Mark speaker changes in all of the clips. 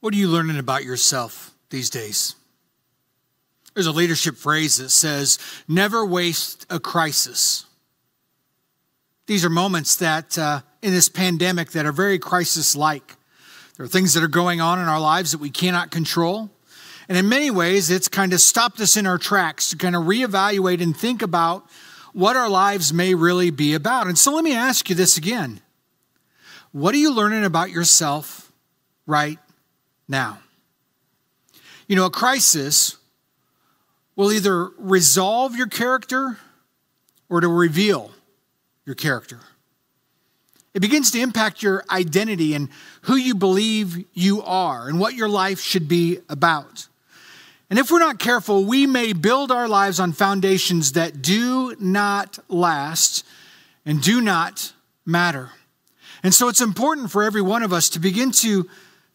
Speaker 1: What are you learning about yourself these days? There's a leadership phrase that says, never waste a crisis. These are moments that, uh, in this pandemic, that are very crisis like. There are things that are going on in our lives that we cannot control. And in many ways, it's kind of stopped us in our tracks to kind of reevaluate and think about what our lives may really be about. And so let me ask you this again What are you learning about yourself right now. You know, a crisis will either resolve your character or to reveal your character. It begins to impact your identity and who you believe you are and what your life should be about. And if we're not careful, we may build our lives on foundations that do not last and do not matter. And so it's important for every one of us to begin to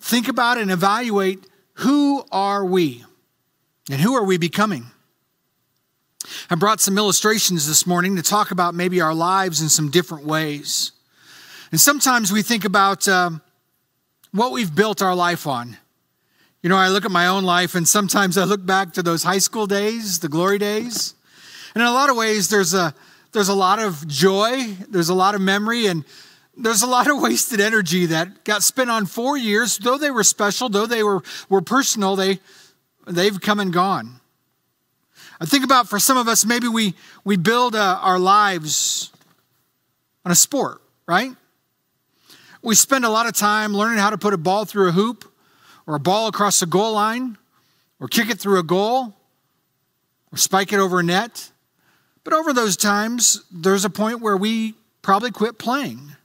Speaker 1: think about and evaluate who are we and who are we becoming? I brought some illustrations this morning to talk about maybe our lives in some different ways. And sometimes we think about um, what we've built our life on. You know, I look at my own life and sometimes I look back to those high school days, the glory days. And in a lot of ways, there's a, there's a lot of joy, there's a lot of memory, and there's a lot of wasted energy that got spent on four years. Though they were special, though they were, were personal, they, they've come and gone. I think about for some of us, maybe we, we build uh, our lives on a sport, right? We spend a lot of time learning how to put a ball through a hoop or a ball across the goal line or kick it through a goal or spike it over a net. But over those times, there's a point where we probably quit playing.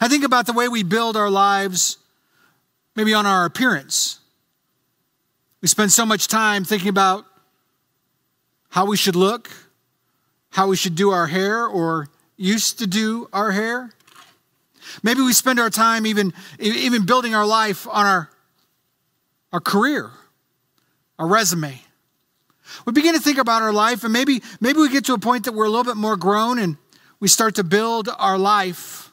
Speaker 1: I think about the way we build our lives, maybe on our appearance. We spend so much time thinking about how we should look, how we should do our hair, or used to do our hair. Maybe we spend our time even, even building our life on our, our career, our resume. We begin to think about our life, and maybe, maybe we get to a point that we're a little bit more grown and we start to build our life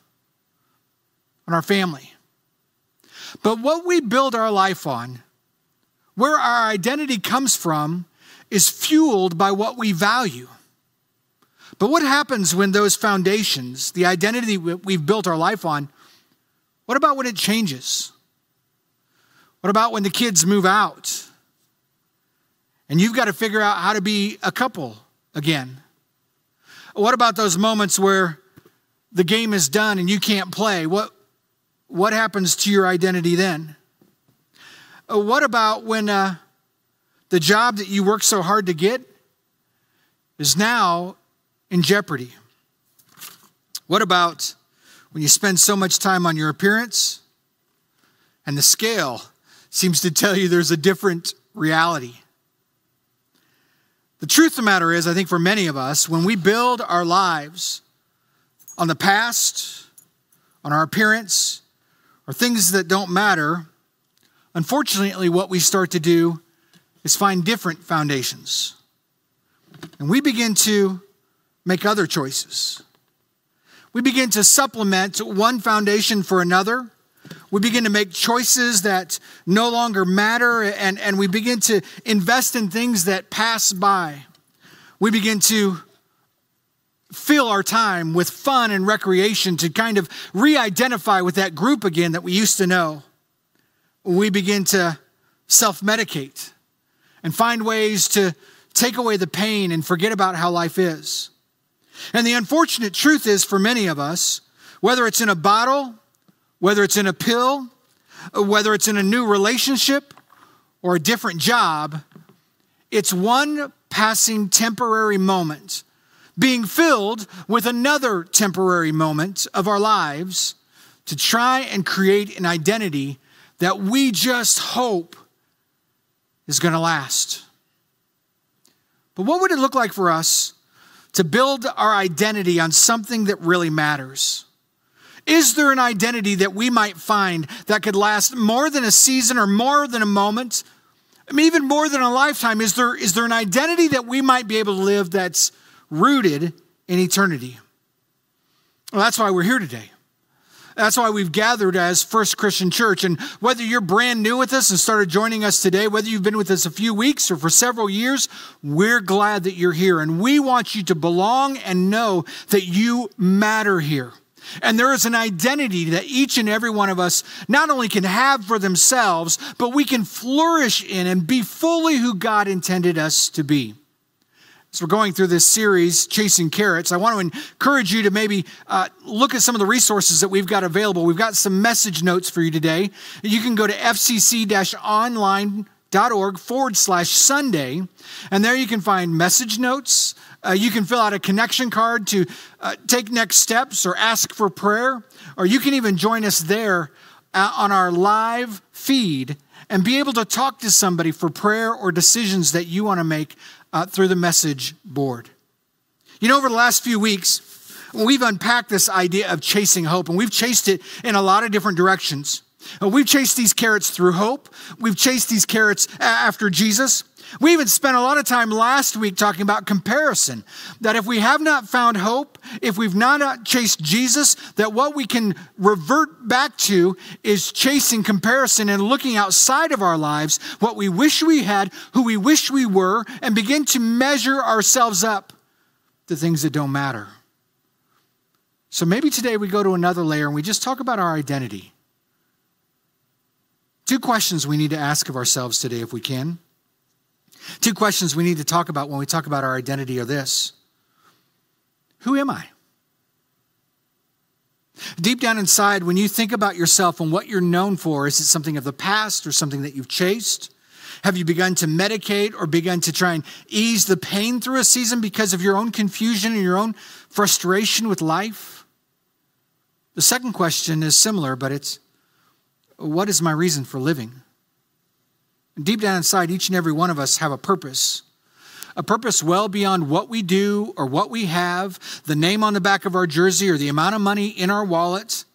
Speaker 1: on our family. But what we build our life on, where our identity comes from, is fueled by what we value. But what happens when those foundations, the identity we've built our life on, what about when it changes? What about when the kids move out? And you've got to figure out how to be a couple again. What about those moments where the game is done and you can't play? What, what happens to your identity then? Uh, what about when uh, the job that you worked so hard to get is now in jeopardy? What about when you spend so much time on your appearance and the scale seems to tell you there's a different reality? The truth of the matter is, I think for many of us, when we build our lives on the past, on our appearance, or things that don't matter, unfortunately, what we start to do is find different foundations. And we begin to make other choices. We begin to supplement one foundation for another. We begin to make choices that no longer matter, and, and we begin to invest in things that pass by. We begin to fill our time with fun and recreation to kind of re identify with that group again that we used to know. We begin to self medicate and find ways to take away the pain and forget about how life is. And the unfortunate truth is for many of us, whether it's in a bottle, whether it's in a pill, whether it's in a new relationship or a different job, it's one passing temporary moment being filled with another temporary moment of our lives to try and create an identity that we just hope is going to last. But what would it look like for us to build our identity on something that really matters? Is there an identity that we might find that could last more than a season or more than a moment? I mean, even more than a lifetime. Is there, is there an identity that we might be able to live that's rooted in eternity. Well, that's why we're here today. That's why we've gathered as First Christian Church. And whether you're brand new with us and started joining us today, whether you've been with us a few weeks or for several years, we're glad that you're here. And we want you to belong and know that you matter here. And there is an identity that each and every one of us not only can have for themselves, but we can flourish in and be fully who God intended us to be. As we're going through this series, Chasing Carrots, I want to encourage you to maybe uh, look at some of the resources that we've got available. We've got some message notes for you today. You can go to fcc online.org forward slash Sunday, and there you can find message notes. Uh, you can fill out a connection card to uh, take next steps or ask for prayer, or you can even join us there uh, on our live feed and be able to talk to somebody for prayer or decisions that you want to make uh, through the message board. You know, over the last few weeks, we've unpacked this idea of chasing hope, and we've chased it in a lot of different directions. Uh, we've chased these carrots through hope. We've chased these carrots after Jesus. We even spent a lot of time last week talking about comparison. That if we have not found hope, if we've not chased Jesus, that what we can revert back to is chasing comparison and looking outside of our lives, what we wish we had, who we wish we were, and begin to measure ourselves up to things that don't matter. So maybe today we go to another layer and we just talk about our identity. Two questions we need to ask of ourselves today, if we can. Two questions we need to talk about when we talk about our identity are this Who am I? Deep down inside, when you think about yourself and what you're known for, is it something of the past or something that you've chased? Have you begun to medicate or begun to try and ease the pain through a season because of your own confusion and your own frustration with life? The second question is similar, but it's what is my reason for living? Deep down inside, each and every one of us have a purpose. A purpose well beyond what we do or what we have, the name on the back of our jersey or the amount of money in our wallet.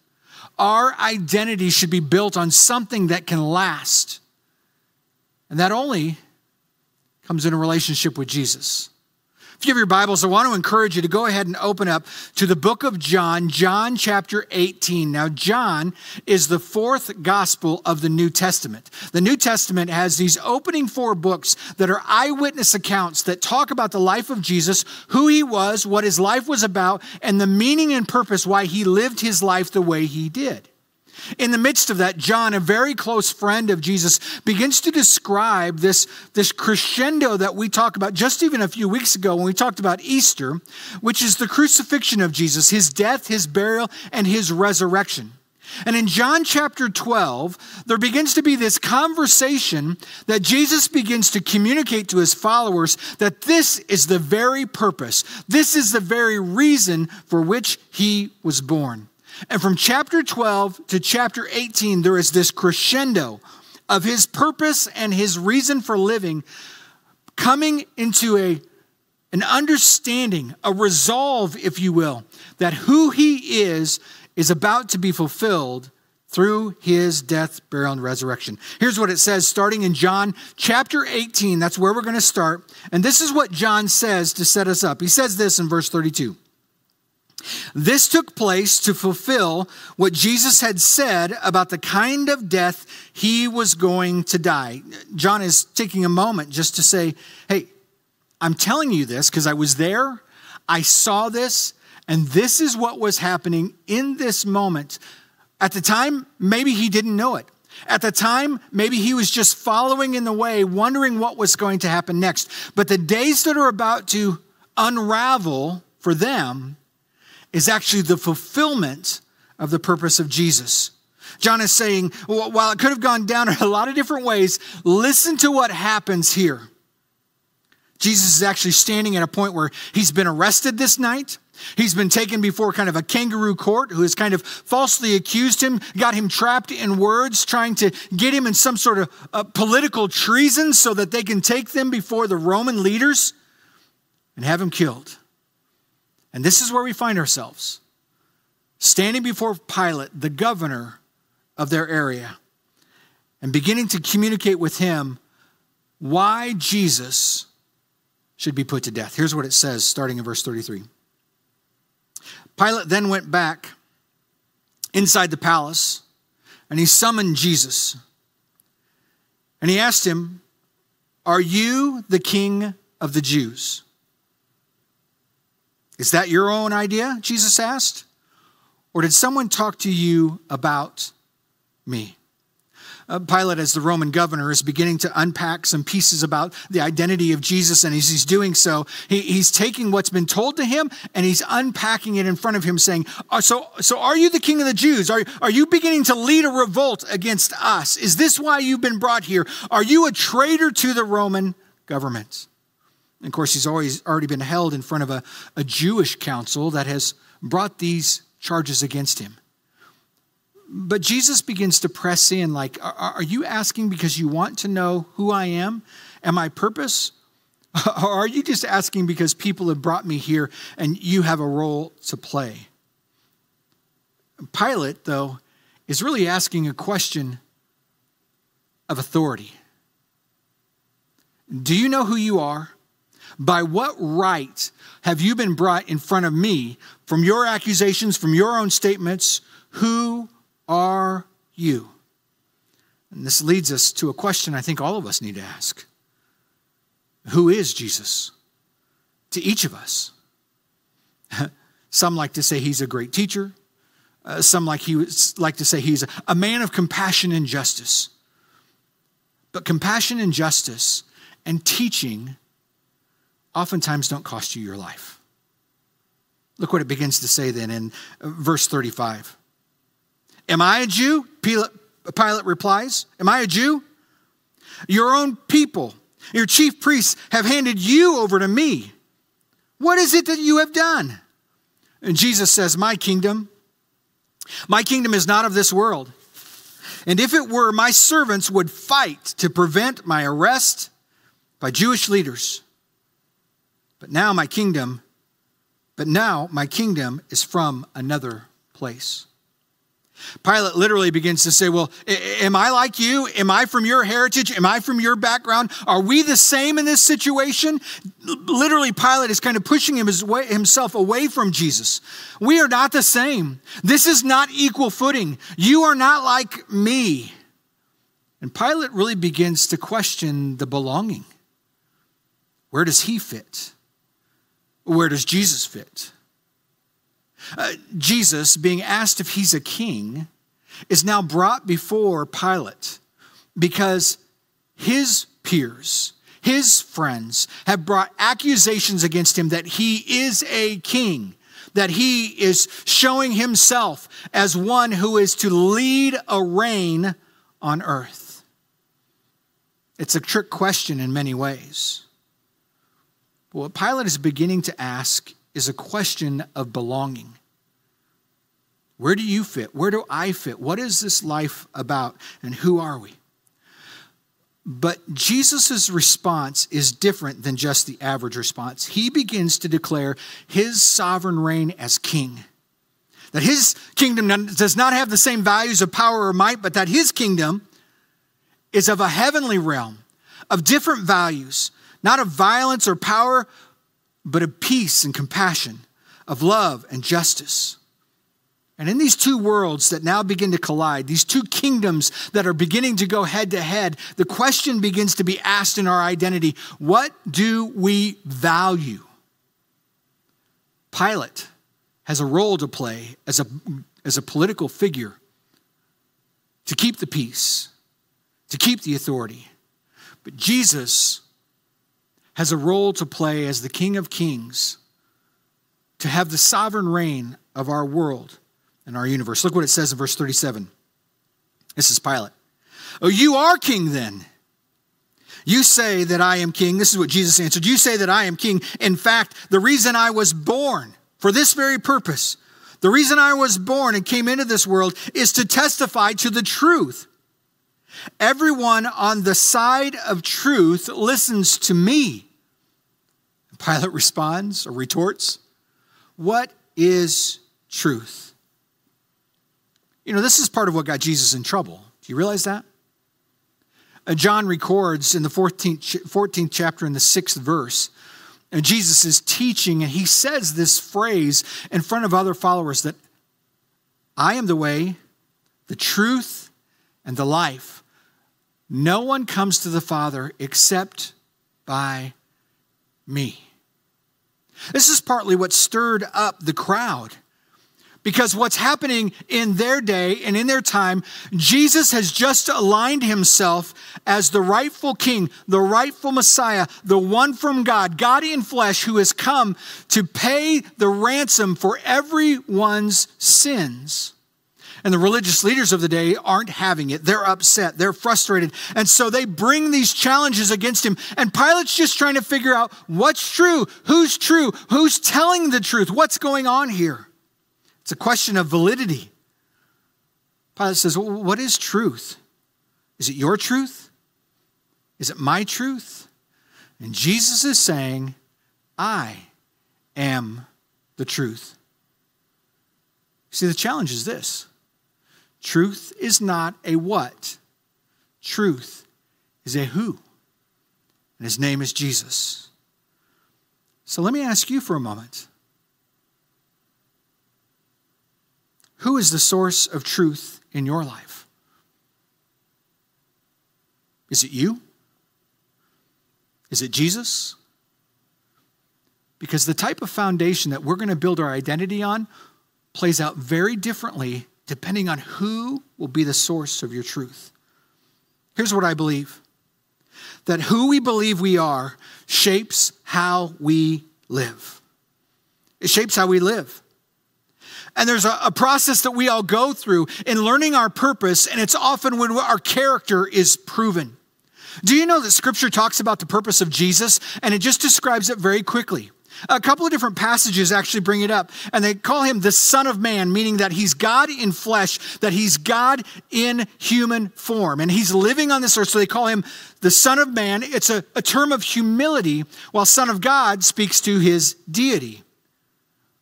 Speaker 1: Our identity should be built on something that can last. And that only comes in a relationship with Jesus. If you have your Bibles, I want to encourage you to go ahead and open up to the book of John, John chapter 18. Now, John is the fourth gospel of the New Testament. The New Testament has these opening four books that are eyewitness accounts that talk about the life of Jesus, who he was, what his life was about, and the meaning and purpose why he lived his life the way he did. In the midst of that, John, a very close friend of Jesus, begins to describe this, this crescendo that we talked about just even a few weeks ago when we talked about Easter, which is the crucifixion of Jesus, his death, his burial, and his resurrection. And in John chapter 12, there begins to be this conversation that Jesus begins to communicate to his followers that this is the very purpose, this is the very reason for which he was born. And from chapter 12 to chapter 18, there is this crescendo of his purpose and his reason for living coming into a, an understanding, a resolve, if you will, that who he is is about to be fulfilled through his death, burial, and resurrection. Here's what it says starting in John chapter 18. That's where we're going to start. And this is what John says to set us up. He says this in verse 32. This took place to fulfill what Jesus had said about the kind of death he was going to die. John is taking a moment just to say, hey, I'm telling you this because I was there, I saw this, and this is what was happening in this moment. At the time, maybe he didn't know it. At the time, maybe he was just following in the way, wondering what was going to happen next. But the days that are about to unravel for them, is actually the fulfillment of the purpose of Jesus. John is saying, while it could have gone down in a lot of different ways, listen to what happens here. Jesus is actually standing at a point where he's been arrested this night. He's been taken before kind of a kangaroo court who has kind of falsely accused him, got him trapped in words, trying to get him in some sort of uh, political treason so that they can take them before the Roman leaders and have him killed. And this is where we find ourselves standing before Pilate, the governor of their area, and beginning to communicate with him why Jesus should be put to death. Here's what it says, starting in verse 33. Pilate then went back inside the palace and he summoned Jesus. And he asked him, Are you the king of the Jews? Is that your own idea? Jesus asked. Or did someone talk to you about me? Uh, Pilate, as the Roman governor, is beginning to unpack some pieces about the identity of Jesus, and as he's doing so, he, he's taking what's been told to him and he's unpacking it in front of him, saying, uh, so, so are you the king of the Jews? Are, are you beginning to lead a revolt against us? Is this why you've been brought here? Are you a traitor to the Roman government? And of course, he's always already been held in front of a, a Jewish council that has brought these charges against him. But Jesus begins to press in like, Are you asking because you want to know who I am and my purpose? Or are you just asking because people have brought me here and you have a role to play? Pilate, though, is really asking a question of authority. Do you know who you are? By what right have you been brought in front of me from your accusations, from your own statements? Who are you? And this leads us to a question I think all of us need to ask Who is Jesus? To each of us. Some like to say he's a great teacher. Uh, some like he like to say he's a man of compassion and justice. But compassion and justice and teaching oftentimes don't cost you your life. Look what it begins to say then in uh, verse 35. Am I a Jew? Pilate replies, Am I a Jew? Your own people, your chief priests, have handed you over to me. What is it that you have done? And Jesus says, My kingdom, my kingdom is not of this world. And if it were, my servants would fight to prevent my arrest by Jewish leaders. But now my kingdom, but now my kingdom is from another place. Pilate literally begins to say, Well, am I like you? Am I from your heritage? Am I from your background? Are we the same in this situation? Literally, Pilate is kind of pushing himself away from Jesus. We are not the same. This is not equal footing. You are not like me. And Pilate really begins to question the belonging. Where does he fit? Where does Jesus fit? Uh, Jesus, being asked if he's a king, is now brought before Pilate because his peers, his friends, have brought accusations against him that he is a king, that he is showing himself as one who is to lead a reign on earth. It's a trick question in many ways. What Pilate is beginning to ask is a question of belonging. Where do you fit? Where do I fit? What is this life about? And who are we? But Jesus' response is different than just the average response. He begins to declare his sovereign reign as king. That his kingdom does not have the same values of power or might, but that his kingdom is of a heavenly realm, of different values, not of violence or power, but of peace and compassion, of love and justice. And in these two worlds that now begin to collide, these two kingdoms that are beginning to go head to head, the question begins to be asked in our identity what do we value? Pilate has a role to play as a, as a political figure to keep the peace, to keep the authority. But Jesus has a role to play as the King of Kings, to have the sovereign reign of our world and our universe. Look what it says in verse 37. This is Pilate. Oh, you are king then. You say that I am king. This is what Jesus answered. You say that I am king. In fact, the reason I was born for this very purpose, the reason I was born and came into this world is to testify to the truth. Everyone on the side of truth listens to me. Pilate responds or retorts, What is truth? You know, this is part of what got Jesus in trouble. Do you realize that? Uh, John records in the 14th, 14th chapter, in the sixth verse, and Jesus is teaching, and he says this phrase in front of other followers that I am the way, the truth, and the life. No one comes to the Father except by me. This is partly what stirred up the crowd. Because what's happening in their day and in their time, Jesus has just aligned himself as the rightful king, the rightful Messiah, the one from God, God in flesh, who has come to pay the ransom for everyone's sins. And the religious leaders of the day aren't having it. They're upset. They're frustrated. And so they bring these challenges against him. And Pilate's just trying to figure out what's true, who's true, who's telling the truth, what's going on here. It's a question of validity. Pilate says, well, What is truth? Is it your truth? Is it my truth? And Jesus is saying, I am the truth. See, the challenge is this truth is not a what, truth is a who. And his name is Jesus. So let me ask you for a moment Who is the source of truth in your life? Is it you? Is it Jesus? Because the type of foundation that we're going to build our identity on plays out very differently depending on who will be the source of your truth. Here's what I believe that who we believe we are shapes how we live. It shapes how we live. And there's a, a, process that we all go through in learning our purpose, and it's often when our character is proven. Do you know that scripture talks about the purpose of Jesus and it just describes it very quickly? A couple of different passages actually bring it up, and they call him the Son of Man, meaning that he's God in flesh, that he's God in human form, and he's living on this earth. So they call him the Son of Man. It's a, a term of humility, while Son of God speaks to his deity.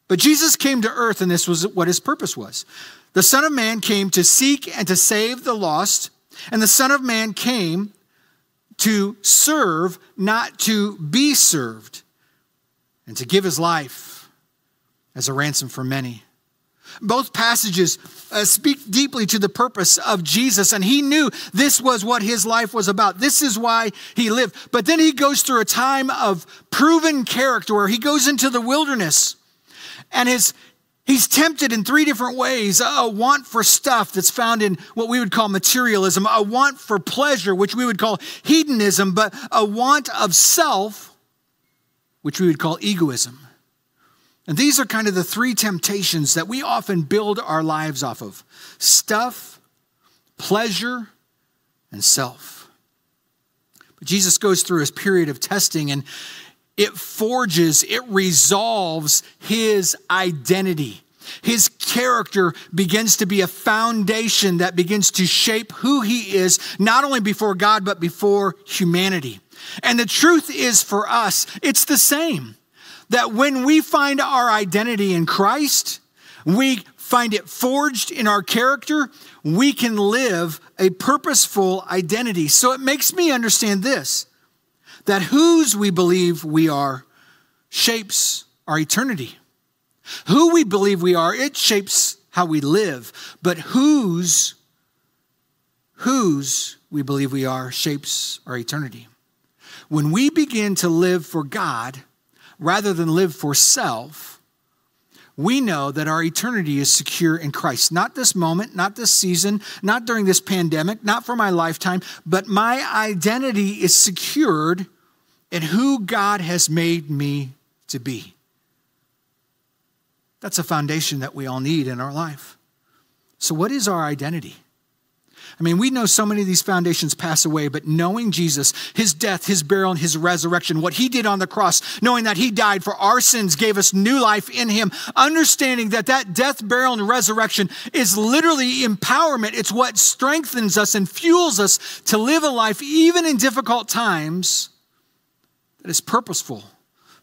Speaker 1: But Jesus came to earth, and this was what his purpose was. The Son of Man came to seek and to save the lost, and the Son of Man came to serve, not to be served, and to give his life as a ransom for many. Both passages uh, speak deeply to the purpose of Jesus, and he knew this was what his life was about. This is why he lived. But then he goes through a time of proven character where he goes into the wilderness and his He's tempted in three different ways a want for stuff that's found in what we would call materialism, a want for pleasure, which we would call hedonism, but a want of self, which we would call egoism. And these are kind of the three temptations that we often build our lives off of stuff, pleasure, and self. But Jesus goes through his period of testing, and it forges, it resolves his identity. His character begins to be a foundation that begins to shape who he is, not only before God, but before humanity. And the truth is for us, it's the same. That when we find our identity in Christ, we find it forged in our character, we can live a purposeful identity. So it makes me understand this that whose we believe we are shapes our eternity. Who we believe we are, it shapes how we live. But whose, whose we believe we are shapes our eternity. When we begin to live for God rather than live for self, we know that our eternity is secure in Christ. Not this moment, not this season, not during this pandemic, not for my lifetime, but my identity is secured in who God has made me to be. That's a foundation that we all need in our life. So, what is our identity? I mean, we know so many of these foundations pass away, but knowing Jesus, his death, his burial, and his resurrection, what he did on the cross, knowing that he died for our sins, gave us new life in him, understanding that that death, burial, and resurrection is literally empowerment. It's what strengthens us and fuels us to live a life, even in difficult times, that is purposeful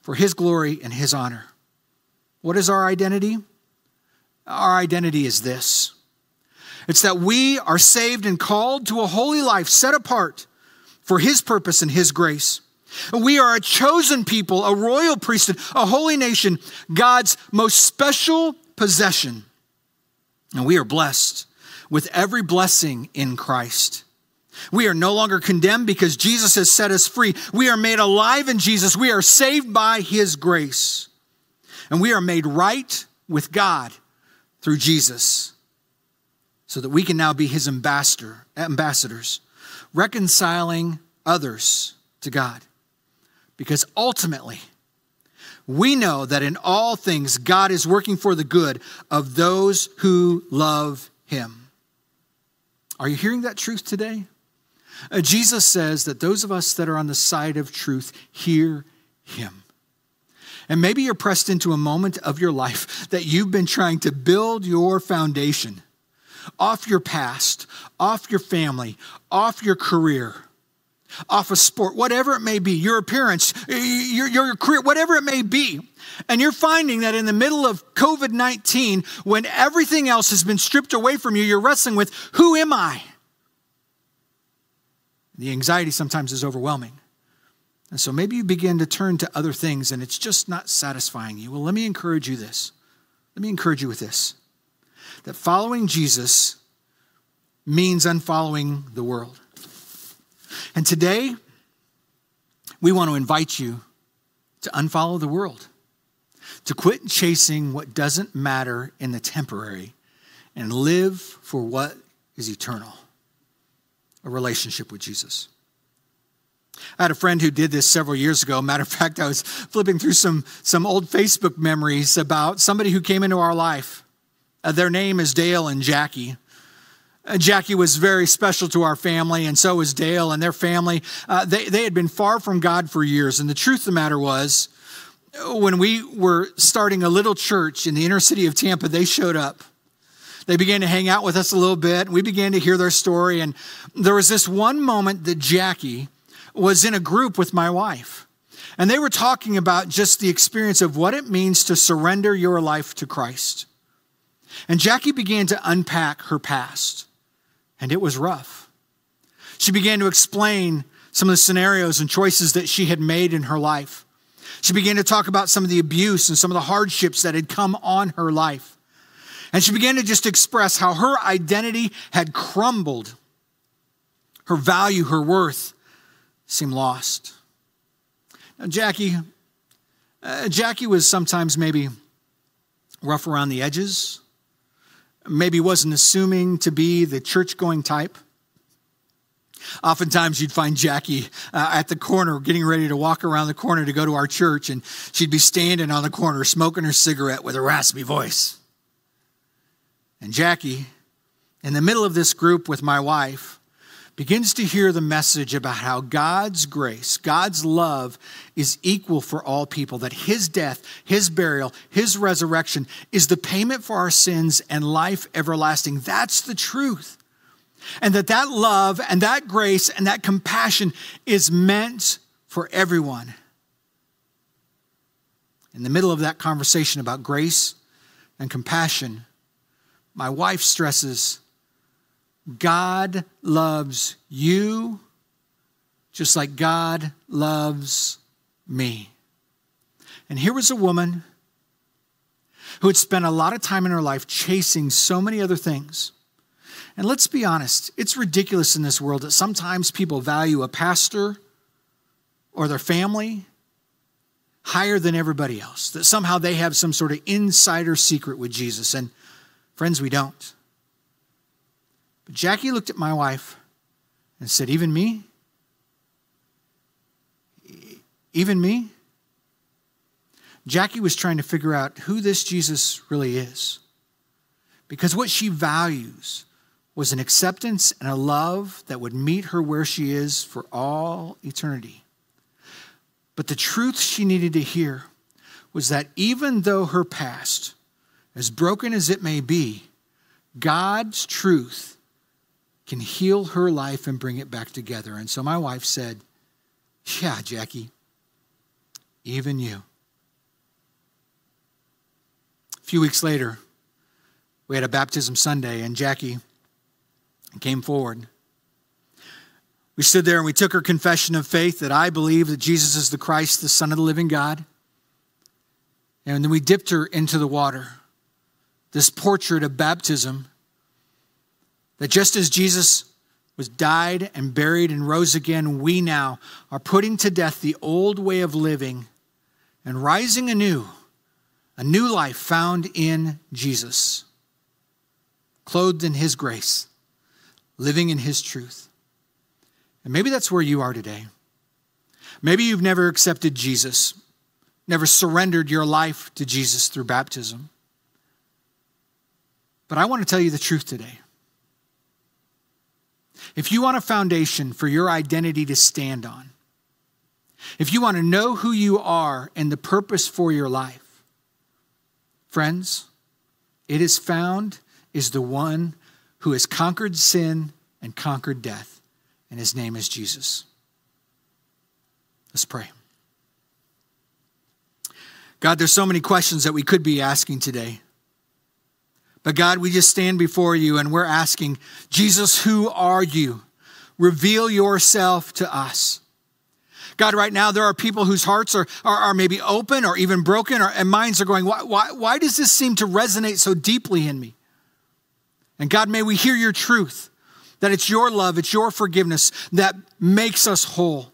Speaker 1: for His glory and His honor. What is our identity? Our identity is this it's that we are saved and called to a holy life set apart for His purpose and His grace. We are a chosen people, a royal priesthood, a holy nation, God's most special possession. And we are blessed with every blessing in Christ. We are no longer condemned because Jesus has set us free. We are made alive in Jesus. We are saved by his grace. And we are made right with God through Jesus so that we can now be his ambassador, ambassadors, reconciling others to God. Because ultimately, we know that in all things God is working for the good of those who love him. Are you hearing that truth today? Uh, Jesus says that those of us that are on the side of truth hear him. And maybe you're pressed into a moment of your life that you've been trying to build your foundation off your past, off your family, off your career, off a sport, whatever it may be, your appearance, your, your career, whatever it may be. And you're finding that in the middle of COVID 19, when everything else has been stripped away from you, you're wrestling with who am I? The anxiety sometimes is overwhelming. And so maybe you begin to turn to other things and it's just not satisfying you. Well, let me encourage you this. Let me encourage you with this that following Jesus means unfollowing the world. And today, we want to invite you to unfollow the world, to quit chasing what doesn't matter in the temporary and live for what is eternal a relationship with Jesus. I had a friend who did this several years ago. Matter of fact, I was flipping through some, some old Facebook memories about somebody who came into our life. Uh, their name is Dale and Jackie. Uh, Jackie was very special to our family, and so was Dale and their family. Uh, they, they had been far from God for years. And the truth of the matter was, when we were starting a little church in the inner city of Tampa, they showed up. They began to hang out with us a little bit. and We began to hear their story. And there was this one moment that Jackie was in a group with my wife. And they were talking about just the experience of what it means to surrender your life to Christ. And Jackie began to unpack her past and it was rough. She began to explain some of the scenarios and choices that she had made in her life. She began to talk about some of the abuse and some of the hardships that had come on her life. And she began to just express how her identity had crumbled. Her value, her worth seemed lost. Now, Jackie, uh, Jackie was sometimes maybe rough around the edges maybe wasn't assuming to be the church going type. Oftentimes, you'd find Jackie uh, at the corner getting ready to walk around the corner to go to our church, and she'd be standing on the corner smoking her cigarette with a raspy voice. And Jackie, in the middle of this group with my wife, begins to hear the message about how God's grace, God's love is equal for all people, that his death, his burial, his resurrection is the payment for our sins and life everlasting. That's the truth. And that that love and that grace and that compassion is meant for everyone. In the middle of that conversation about grace and compassion, my wife stresses God loves you just like God loves me. And here was a woman who had spent a lot of time in her life chasing so many other things. And let's be honest, it's ridiculous in this world that sometimes people value a pastor or their family higher than everybody else, that somehow they have some sort of insider secret with Jesus. And friends, we don't. But Jackie looked at my wife and said, Even me? Even me? Jackie was trying to figure out who this Jesus really is. Because what she values was an acceptance and a love that would meet her where she is for all eternity. But the truth she needed to hear was that even though her past, as broken as it may be, God's truth can heal her life and bring it back together. And so my wife said, Yeah, Jackie, even you. A few weeks later, we had a baptism Sunday, and Jackie came forward. We stood there and we took her confession of faith that I believe that Jesus is the Christ, the Son of the living God. And then we dipped her into the water this portrait of baptism that just as Jesus was died and buried and rose again, we now are putting to death the old way of living and rising anew, a new life found in Jesus, clothed in his grace, living in his truth. And maybe that's where you are today. Maybe you've never accepted Jesus, never surrendered your life to Jesus through baptism. But I want to tell you the truth today. If you want a foundation for your identity to stand on, if you want to know who you are and the purpose for your life, friends, it is found is the one who has conquered sin and conquered death, and his name is Jesus. Let's pray. God, there's so many questions that we could be asking today. But God, we just stand before you and we're asking, Jesus, who are you? Reveal yourself to us. God, right now there are people whose hearts are, are, are maybe open or even broken, or, and minds are going, why, why, why does this seem to resonate so deeply in me? And God, may we hear your truth that it's your love, it's your forgiveness that makes us whole.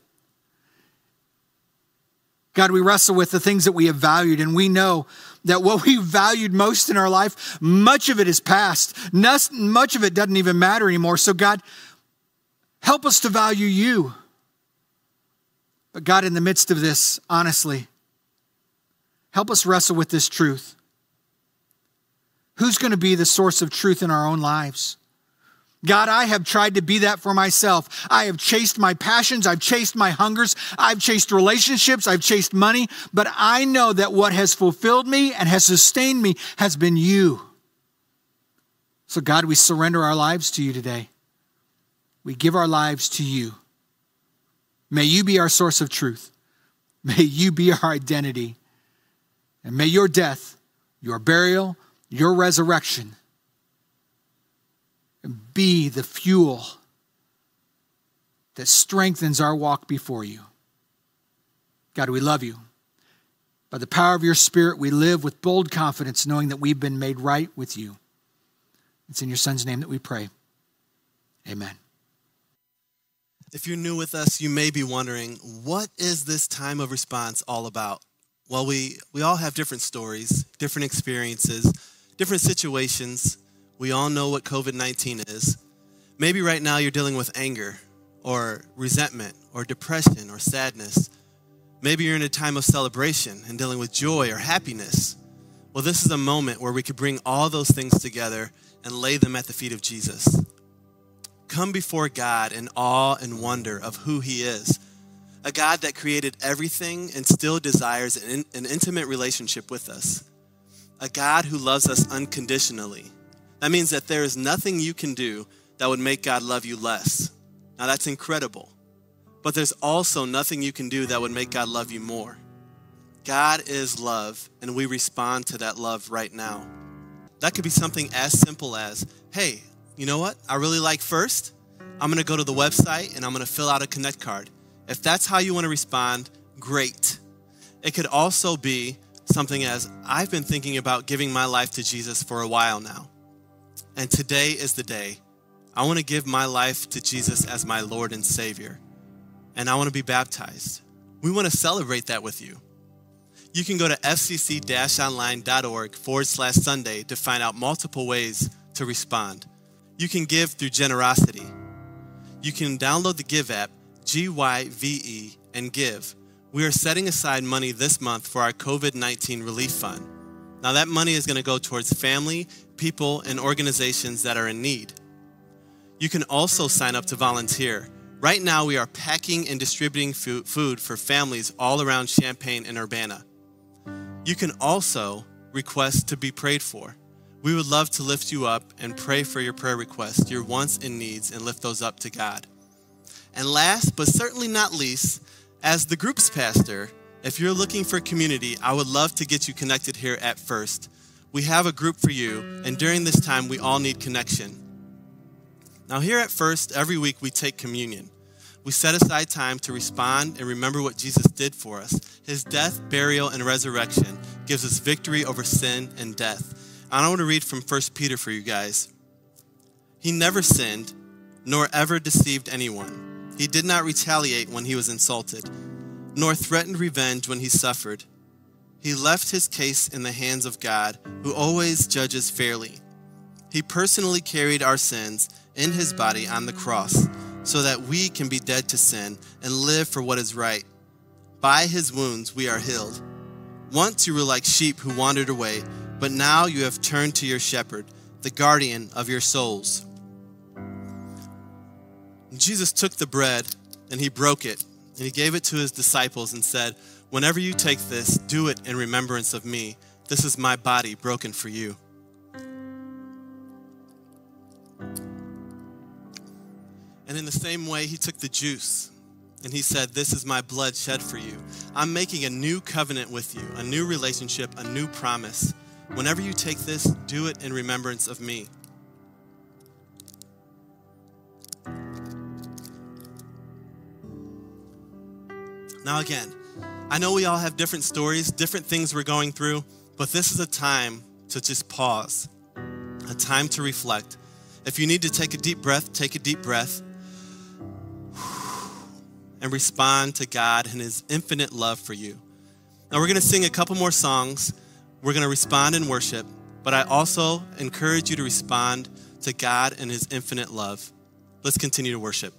Speaker 1: God, we wrestle with the things that we have valued, and we know that what we valued most in our life, much of it is past. Much of it doesn't even matter anymore. So, God, help us to value you. But, God, in the midst of this, honestly, help us wrestle with this truth. Who's going to be the source of truth in our own lives? God, I have tried to be that for myself. I have chased my passions. I've chased my hungers. I've chased relationships. I've chased money. But I know that what has fulfilled me and has sustained me has been you. So, God, we surrender our lives to you today. We give our lives to you. May you be our source of truth. May you be our identity. And may your death, your burial, your resurrection, and be the fuel that strengthens our walk before you. God, we love you. By the power of your Spirit, we live with bold confidence, knowing that we've been made right with you. It's in your Son's name that we pray. Amen.
Speaker 2: If you're new with us, you may be wondering, what is this time of response all about? Well, we, we all have different stories, different experiences, different situations we all know what COVID 19 is. Maybe right now you're dealing with anger or resentment or depression or sadness. Maybe you're in a time of celebration and dealing with joy or happiness. Well, this is a moment where we could bring all those things together and lay them at the feet of Jesus. Come before God in awe and wonder of who He is a God that created everything and still desires an, an intimate relationship with us, a God who loves us unconditionally that means that there is nothing you can do that would make God love you less. Now, that's incredible. But there's also nothing you can do that would make God love you more. God is love, and we respond to that love right now. That could be something as simple as hey, you know what? I really like First. I'm going to go to the website and I'm going to fill out a Connect card. If that's how you want to respond, great. It could also be something as I've been thinking about giving my life to Jesus for a while now. And today is the day. I want to give my life to Jesus as my Lord and Savior. And I want to be baptized. We want to celebrate that with you. You can go to fcc online.org forward slash Sunday to find out multiple ways to respond. You can give through generosity. You can download the Give app, G Y V E, and give. We are setting aside money this month for our COVID 19 relief fund. Now, that money is going to go towards family, people, and organizations that are in need. You can also sign up to volunteer. Right now, we are packing and distributing food for families all around Champaign and Urbana. You can also request to be prayed for. We would love to lift you up and pray for your prayer requests, your wants and needs, and lift those up to God. And last but certainly not least, as the group's pastor, if you're looking for community, I would love to get you connected here at First. We have a group for you, and during this time, we all need connection. Now, here at First, every week we take communion. We set aside time to respond and remember what Jesus did for us. His death, burial, and resurrection gives us victory over sin and death. I want to read from 1 Peter for you guys. He never sinned, nor ever deceived anyone. He did not retaliate when he was insulted, nor threatened revenge when he suffered. He left his case in the hands of God, who always judges fairly. He personally carried our sins in his body on the cross, so that we can be dead to sin and live for what is right. By his wounds we are healed. Once you were like sheep who wandered away, but now you have turned to your shepherd, the guardian of your souls. Jesus took the bread and he broke it, and he gave it to his disciples and said, Whenever you take this, do it in remembrance of me. This is my body broken for you. And in the same way, he took the juice and he said, This is my blood shed for you. I'm making a new covenant with you, a new relationship, a new promise. Whenever you take this, do it in remembrance of me. Now, again, I know we all have different stories, different things we're going through, but this is a time to just pause, a time to reflect. If you need to take a deep breath, take a deep breath and respond to God and His infinite love for you. Now, we're going to sing a couple more songs. We're going to respond in worship, but I also encourage you to respond to God and His infinite love. Let's continue to worship.